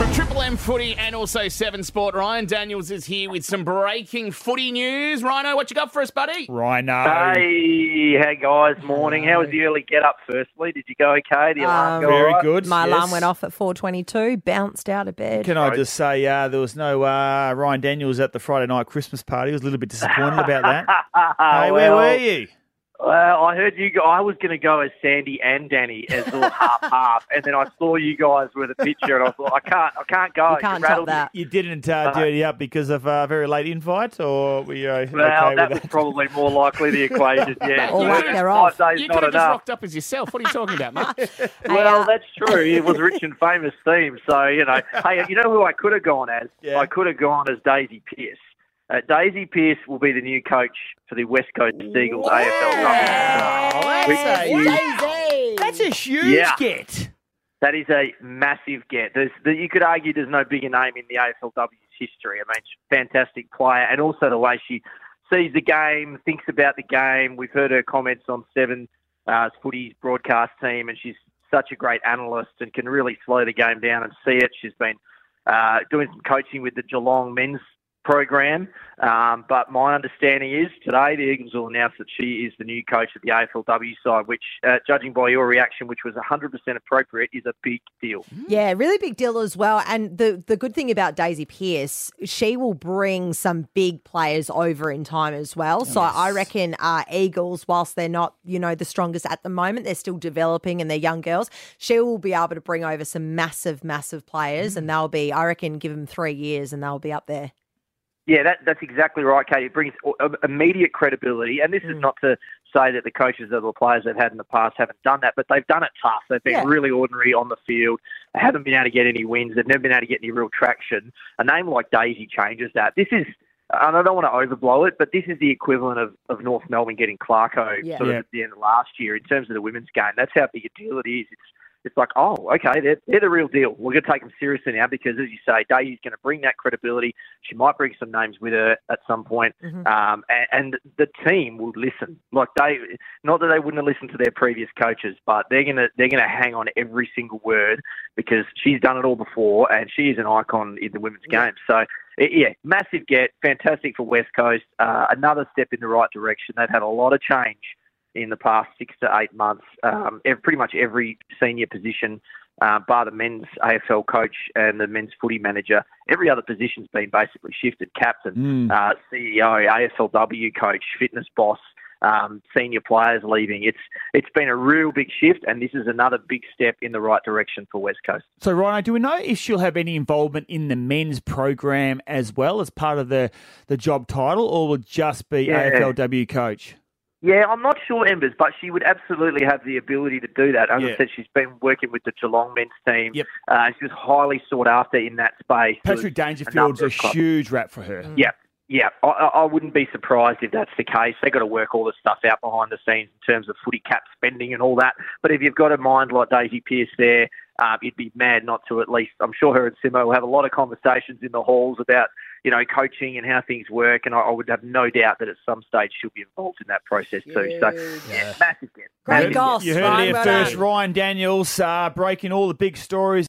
From Triple M Footy and also Seven Sport, Ryan Daniels is here with some breaking footy news. Rhino, what you got for us, buddy? Rhino. Hey, hey guys, morning. How was the early get up? Firstly, did you go okay? The alarm Um, go Very all right? good. My alarm went off at 4:22. Bounced out of bed. Can I just say, uh, there was no uh, Ryan Daniels at the Friday night Christmas party. I was a little bit disappointed about that. hey, where were you? Well, I heard you. Go, I was going to go as Sandy and Danny as little half half, and then I saw you guys with a picture, and I thought I can't, I can't go. You can't rattled top me. that. You didn't uh, dirty up because of a very late invite, or were you uh, Well, okay that with was probably more likely the equation. Yeah, Or You whack could've- Five days You not could just rocked up as yourself. What are you talking about, mate? Well, uh, that's true. It was a rich and famous theme. So, you know, hey, you know who I could have gone as? Yeah. I could have gone as Daisy Pearce. Uh, Daisy Pearce will be the new coach for the West Coast Eagles AFL. Wow, We- that's, a, Daisy. that's a huge Yeah. get. That is a massive get. There's, the, you could argue there's no bigger name in the AFLW's history. I mean, she's a fantastic player, and also the way she sees the game, thinks about the game. We've heard her comments on Seven uh, Footy's broadcast team, and she's such a great analyst and can really slow the game down and see it. She's been uh, doing some coaching with the Geelong men's program. Um, but my understanding is today the Eagles will announce that she is the new coach of the AFLW side, which, uh, judging by your reaction, which was 100% appropriate, is a big deal. Yeah, really big deal as well. And the the good thing about Daisy Pearce, she will bring some big players over in time as well. So I reckon uh, Eagles, whilst they're not you know the strongest at the moment, they're still developing and they're young girls. She will be able to bring over some massive, massive players, and they'll be. I reckon give them three years and they'll be up there. Yeah, that, that's exactly right, Kate. It brings immediate credibility, and this is mm. not to say that the coaches or the players they've had in the past haven't done that, but they've done it tough. They've been Yeah. really ordinary on the field. They haven't been able to get any wins. They've never been able to get any real traction. A name like Daisy changes that. This is, and I don't want to overblow it, but this is the equivalent of, of North Melbourne getting Clarko Yeah. sort of Yeah. at the end of last year in terms of the women's game. That's how big a deal it is. It's it's like, oh, okay, they're, they're the real deal. We're going to take them seriously now because, as you say, Daisy's going to bring that credibility. She might bring some names with her at some point, Mhm. um, and, and the team will listen. Like they, not that they wouldn't have listened to their previous coaches, but they're going to they're going to hang on every single word because she's done it all before, and she is an icon in the women's game. So. it- Yeah, massive get, fantastic for West Coast. Uh, another step in the right direction. They've had a lot of change in the past six to eight months. Um, pretty much every senior position, uh, bar the men's AFL coach and the men's footy manager, every other position's been basically shifted. Captain, Mm. uh, CEO, AFLW coach, fitness boss, um, senior players leaving. It's it's been a real big shift, and this is another big step in the right direction for West Coast. So, Rhino, do we know if she'll have any involvement in the men's program as well as part of the, the job title, or will just be Yeah. AFLW coach? Yeah, I'm not sure, Embers, but she would absolutely have the ability to do that. As Yeah. I said, she's been working with the Geelong men's team. Yep. Uh, she was highly sought after in that space. Patrick Dangerfield's number a huge rap for her. Yeah, yeah. I, I I wouldn't be surprised if that's the case. They've got to work all the stuff out behind the scenes in terms of footy cap spending and all that. But if you've got a mind like Daisy Pearce there, um, you'd be mad not to at least. I'm sure her and Simo will have a lot of conversations in the halls about you know coaching and how things work. And I, I would have no doubt that at some stage she'll be involved in that process too. So yeah, massive get. Great Massive goss. You heard Ryan, it here well first. done. Ryan Daniels uh, breaking all the big stories.